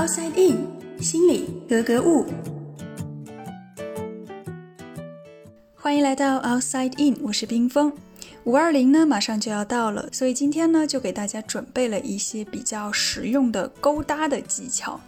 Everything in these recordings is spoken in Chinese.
Outside In，心里格格物。欢迎来到 Outside In，我是冰峰。五二零呢，马上就要到了，所以今天呢，就给大家准备了一些比较实用的勾搭的技巧。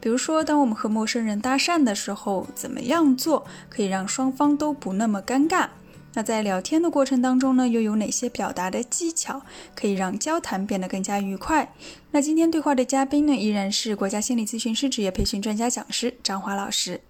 比如说，当我们和陌生人搭讪的时候，怎么样做可以让双方都不那么尴尬？那在聊天的过程当中呢，又有哪些表达的技巧可以让交谈变得更加愉快？那今天对话的嘉宾呢，依然是国家心理咨询师职业培训专家讲师张华老师。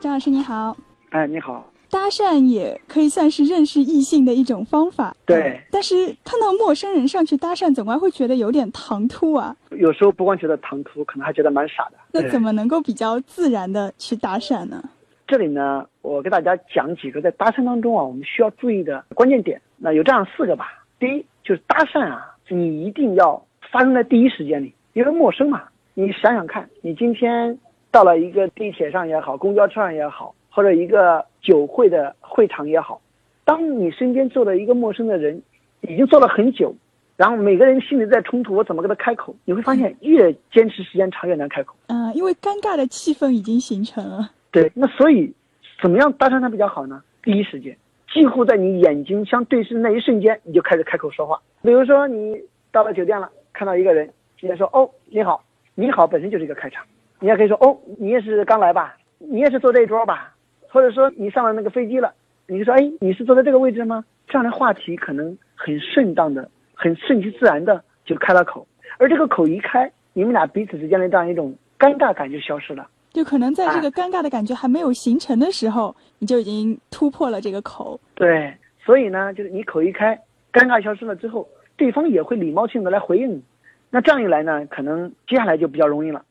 张老师你好。哎，你好。搭讪也可以算是认识异性的一种方法。对。但是看到陌生人上去搭讪，总归会觉得有点唐突啊。有时候不光觉得唐突，可能还觉得蛮傻的。那怎么能够比较自然的去搭讪呢？这里呢，我给大家讲几个在搭讪当中啊，我们需要注意的关键点。那有这样四个吧。第一就是搭讪啊，你一定要发生在第一时间里，因为陌生嘛。你想想看，你今天到了一个地铁上也好，公交车上也好。或者一个酒会的会场也好，当你身边坐了一个陌生的人，已经坐了很久，然后每个人心里在冲突，我怎么跟他开口？你会发现越坚持时间长越难开口。嗯，因为尴尬的气氛已经形成了。对，那所以怎么样搭讪他比较好呢？第一时间，几乎在你眼睛相对视的那一瞬间，你就开始开口说话。比如说你到了酒店了，看到一个人，直接说：“哦，你好，你好”，本身就是一个开场。你也可以说：“哦，你也是刚来吧？你也是坐这一桌吧？”或者说你上了那个飞机了，你就说哎，你是坐在这个位置吗？这样的话题可能很顺当的、很顺其自然的就开了口，而这个口一开，你们俩彼此之间的这样一种尴尬感就消失了。就可能在这个尴尬的感觉还没有形成的时候，你就已经突破了这个口。对，所以呢，就是你口一开，尴尬消失了之后，对方也会礼貌性的来回应你。那这样一来呢，可能接下来就比较容易了。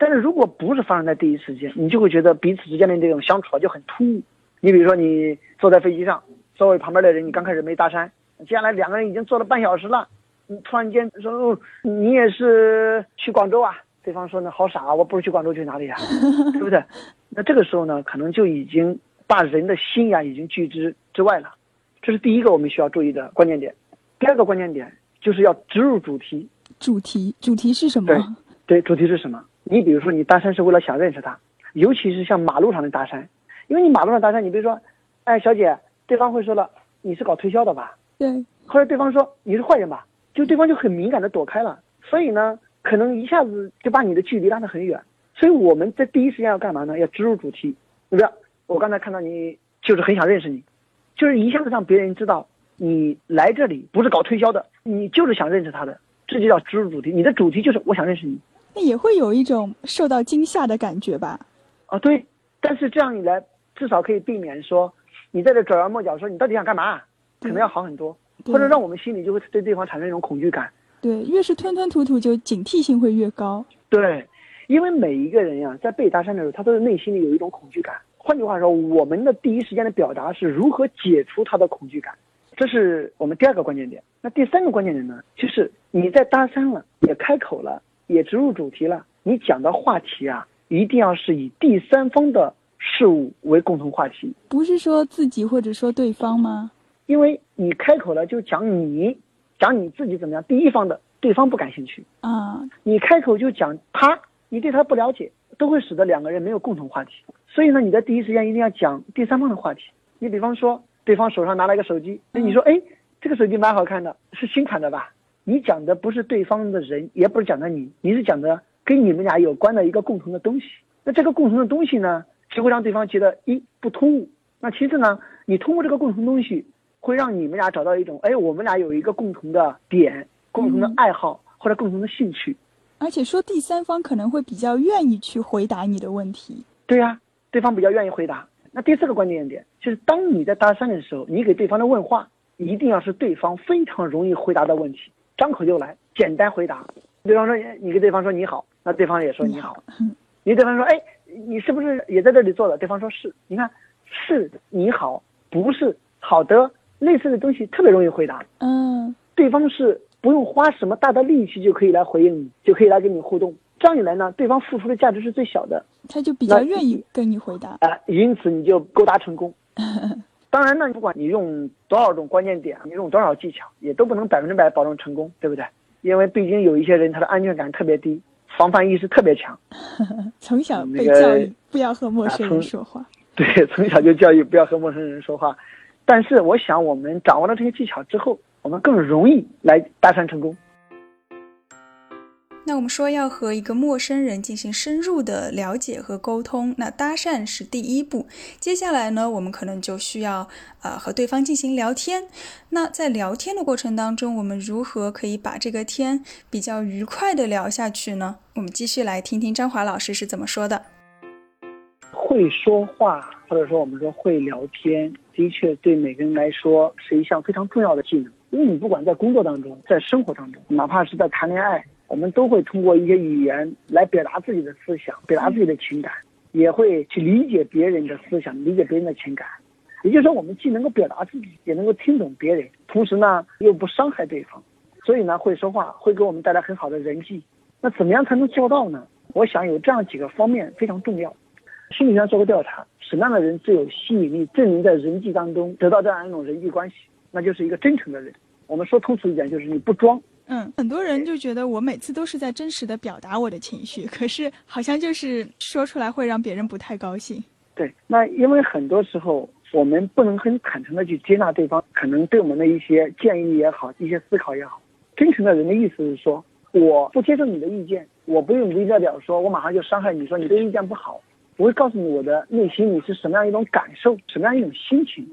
但是如果不是发生在第一时间，你就会觉得彼此之间的这种相处啊就很突兀。你比如说，你坐在飞机上，座位旁边的人你刚开始没搭讪，接下来两个人已经坐了半小时了，你突然间说你也是去广州啊？对方说呢，好傻啊，我不是去广州去哪里呀？对不对？那这个时候呢，可能就已经把人的心呀已经拒之之外了。这是第一个我们需要注意的关键点。第二个关键点就是要植入主题。主题，主题是什么？对，对，主题是什么？你比如说，你搭讪是为了想认识他，尤其是像马路上的搭讪，因为你马路上搭讪，你比如说，哎，小姐，对方会说了，你是搞推销的吧？对。或者对方说你是坏人吧？就对方就很敏感的躲开了，所以呢，可能一下子就把你的距离拉得很远。所以我们在第一时间要干嘛呢？要植入主题。你不要，我刚才看到你就是很想认识你，就是一下子让别人知道你来这里不是搞推销的，你就是想认识他的，这就叫植入主题。你的主题就是我想认识你。那也会有一种受到惊吓的感觉吧？啊，对，但是这样一来，至少可以避免说你在这拐弯抹角，说你到底想干嘛，可能要好很多，或者让我们心里就会对对方产生一种恐惧感。对，越是吞吞吐吐，就警惕性会越高。对，因为每一个人呀，在被搭讪的时候，他都是内心里有一种恐惧感。换句话说，我们的第一时间的表达是如何解除他的恐惧感，这是我们第二个关键点。那第三个关键点呢，就是你在搭讪了，也开口了。也植入主题了，你讲的话题啊，一定要是以第三方的事物为共同话题，不是说自己或者说对方吗？因为你开口了就讲你，讲你自己怎么样，第一方的对方不感兴趣啊，你开口就讲他，你对他不了解，都会使得两个人没有共同话题。所以呢，你在第一时间一定要讲第三方的话题。你比方说，对方手上拿了一个手机，那你说，哎，这个手机蛮好看的，是新款的吧？你讲的不是对方的人，也不是讲的你，你是讲的跟你们俩有关的一个共同的东西。那这个共同的东西呢，就会让对方觉得一不突兀。那其次呢，你通过这个共同东西，会让你们俩找到一种，哎，我们俩有一个共同的点，共同的爱好或者共同的兴趣。而且说第三方可能会比较愿意去回答你的问题。对呀，对方比较愿意回答。那第四个关键点就是，当你在搭讪的时候，你给对方的问话一定要是对方非常容易回答的问题。张口就来，简单回答。对方说，你跟对方说你好，那对方也说你好。你对方说，哎，你是不是也在这里做的？对方说是。你看，是你好，不是好的，类似的东西特别容易回答。嗯，对方是不用花什么大的力气就可以来回应你，就可以来跟你互动。这样一来呢，对方付出的价值是最小的，他就比较愿意跟你回答。啊，因此你就勾搭成功。当然呢，不管你用多少种关键点，你用多少技巧，也都不能百分之百保证成功，对不对？因为毕竟有一些人他的安全感特别低，防范意识特别强，从小被教育不要和陌生人说话。对，从小就教育不要和陌生人说话。但是我想，我们掌握了这些技巧之后，我们更容易来搭讪成功。那我们说要和一个陌生人进行深入的了解和沟通，那搭讪是第一步。接下来呢，我们可能就需要呃和对方进行聊天。那在聊天的过程当中，我们如何可以把这个天比较愉快的聊下去呢？我们继续来听听张华老师是怎么说的。会说话，或者说我们说会聊天，的确对每个人来说是一项非常重要的技能。因为你不管在工作当中，在生活当中，哪怕是在谈恋爱。我们都会通过一些语言来表达自己的思想，表达自己的情感，也会去理解别人的思想，理解别人的情感。也就是说，我们既能够表达自己，也能够听懂别人，同时呢又不伤害对方。所以呢，会说话会给我们带来很好的人际。那怎么样才能做到呢？我想有这样几个方面非常重要。心理学上做过调查，什么样的人最有吸引力，最能在人际当中得到这样一种人际关系？那就是一个真诚的人。我们说通俗一点，就是你不装。嗯，很多人就觉得我每次都是在真实的表达我的情绪，可是好像就是说出来会让别人不太高兴。对，那因为很多时候我们不能很坦诚的去接纳对方可能对我们的一些建议也好，一些思考也好。真诚的人的意思是说，我不接受你的意见，我不用代表说我马上就伤害你，说你这个意见不好。我会告诉你我的内心你是什么样一种感受，什么样一种心情。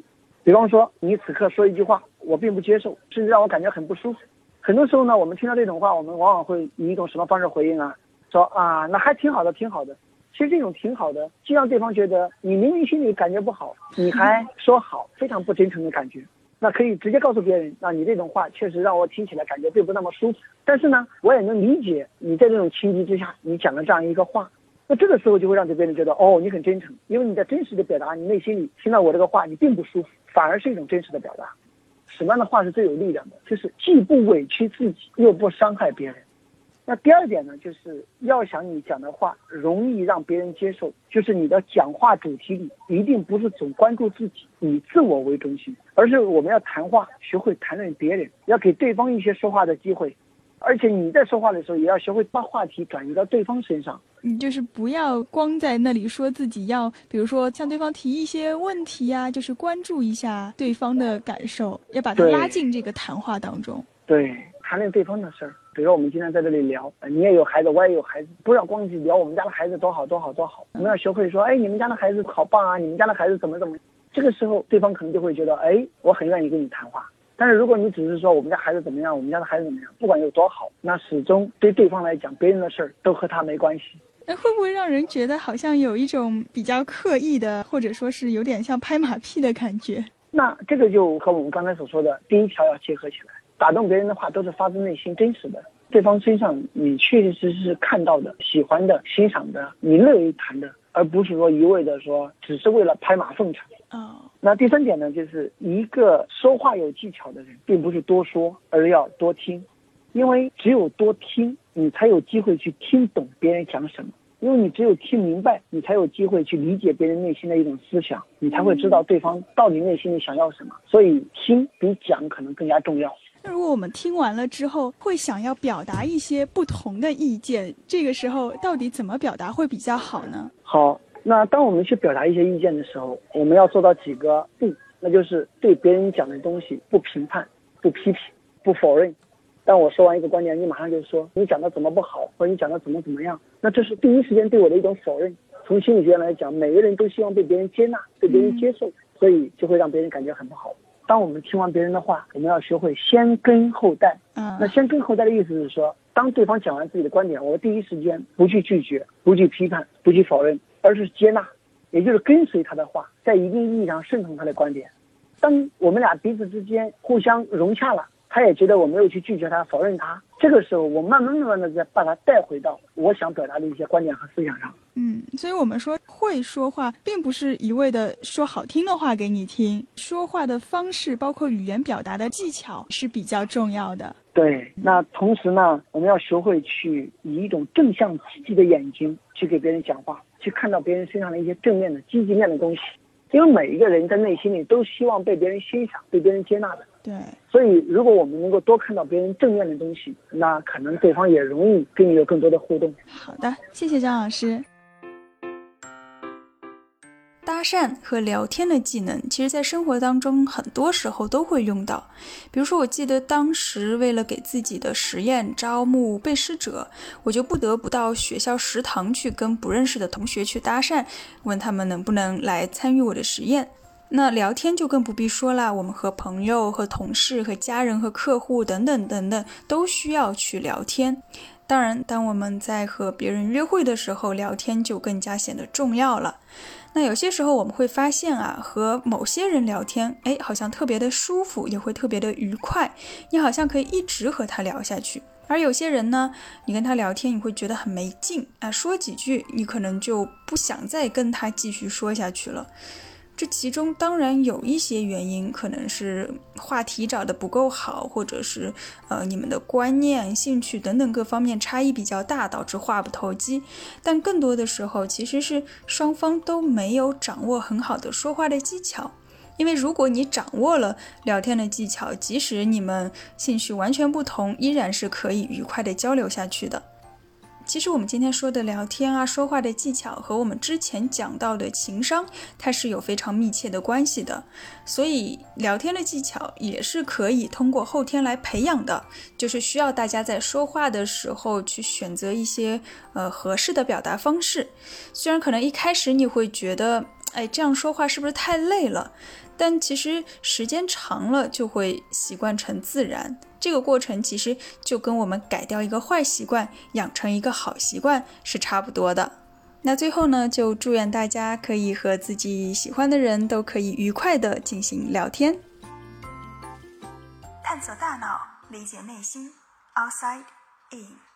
比方说，你此刻说一句话，我并不接受，甚至让我感觉很不舒服。很多时候呢，我们听到这种话，我们往往会以一种什么方式回应啊？说啊，那还挺好的，挺好的。其实这种挺好的，既让对方觉得你明明心里感觉不好，你还说好，非常不真诚的感觉。那可以直接告诉别人，那你这种话确实让我听起来感觉并不那么舒服。但是呢，我也能理解你在这种情急之下，你讲了这样一个话。那这个时候就会让别人觉得，哦，你很真诚，因为你在真实的表达你内心里听到我这个话，你并不舒服，反而是一种真实的表达。什么样的话是最有力量的？就是既不委屈自己，又不伤害别人。那第二点呢，就是要想你讲的话容易让别人接受，就是你的讲话主题里一定不是总关注自己，以自我为中心，而是我们要谈话，学会谈论别人，要给对方一些说话的机会。而且你在说话的时候，也要学会把话题转移到对方身上。嗯，就是不要光在那里说自己，要比如说向对方提一些问题呀，就是关注一下对方的感受，要把他拉进这个谈话当中。对，谈论对方的事儿。比如说我们今天在这里聊，你也有孩子，我也有孩子，不要光去聊我们家的孩子多好多好多好。我们要学会说，哎，你们家的孩子好棒啊，你们家的孩子怎么怎么。这个时候，对方可能就会觉得，哎，我很愿意跟你谈话。但是如果你只是说我们家孩子怎么样，我们家的孩子怎么样，不管有多好，那始终对对方来讲，别人的事儿都和他没关系。那会不会让人觉得好像有一种比较刻意的，或者说是有点像拍马屁的感觉？那这个就和我们刚才所说的第一条要结合起来，打动别人的话都是发自内心、真实的，对方身上你确确实实是看到的、喜欢的、欣赏的，你乐于谈的，而不是说一味的说只是为了拍马奉承。哦。那第三点呢，就是一个说话有技巧的人，并不是多说，而要多听，因为只有多听，你才有机会去听懂别人讲什么。因为你只有听明白，你才有机会去理解别人内心的一种思想，你才会知道对方到底内心里想要什么。所以听比讲可能更加重要。那如果我们听完了之后，会想要表达一些不同的意见，这个时候到底怎么表达会比较好呢？好。那当我们去表达一些意见的时候，我们要做到几个不，那就是对别人讲的东西不评判、不批评、不否认。当我说完一个观点，你马上就说你讲的怎么不好，或者你讲的怎么怎么样，那这是第一时间对我的一种否认。从心理学来讲，每个人都希望被别人接纳、被别人接受，所以就会让别人感觉很不好。当我们听完别人的话，我们要学会先跟后带。嗯，那先跟后带的意思是说，当对方讲完自己的观点，我第一时间不去拒绝、不去批判、不去否认。而是接纳，也就是跟随他的话，在一定意义上顺从他的观点。当我们俩彼此之间互相融洽了，他也觉得我没有去拒绝他、否认他。这个时候，我慢慢慢慢的再把他带回到我想表达的一些观点和思想上。嗯，所以我们说会说话，并不是一味的说好听的话给你听，说话的方式，包括语言表达的技巧是比较重要的。对，那同时呢，我们要学会去以一种正向积极的眼睛去给别人讲话，去看到别人身上的一些正面的积极面的东西。因为每一个人在内心里都希望被别人欣赏、被别人接纳的。对。所以，如果我们能够多看到别人正面的东西，那可能对方也容易跟你有更多的互动。好的，谢谢张老师。搭讪和聊天的技能，其实在生活当中很多时候都会用到。比如说，我记得当时为了给自己的实验招募背诗者，我就不得不到学校食堂去跟不认识的同学去搭讪，问他们能不能来参与我的实验。那聊天就更不必说了，我们和朋友、和同事、和家人、和客户等等等等，都需要去聊天。当然，当我们在和别人约会的时候，聊天就更加显得重要了。那有些时候我们会发现啊，和某些人聊天，哎，好像特别的舒服，也会特别的愉快，你好像可以一直和他聊下去。而有些人呢，你跟他聊天，你会觉得很没劲啊，说几句，你可能就不想再跟他继续说下去了。这其中当然有一些原因，可能是话题找的不够好，或者是呃你们的观念、兴趣等等各方面差异比较大，导致话不投机。但更多的时候，其实是双方都没有掌握很好的说话的技巧。因为如果你掌握了聊天的技巧，即使你们兴趣完全不同，依然是可以愉快的交流下去的。其实我们今天说的聊天啊，说话的技巧和我们之前讲到的情商，它是有非常密切的关系的。所以聊天的技巧也是可以通过后天来培养的，就是需要大家在说话的时候去选择一些呃合适的表达方式。虽然可能一开始你会觉得，哎，这样说话是不是太累了？但其实时间长了就会习惯成自然，这个过程其实就跟我们改掉一个坏习惯，养成一个好习惯是差不多的。那最后呢，就祝愿大家可以和自己喜欢的人都可以愉快的进行聊天，探索大脑，理解内心，outside in。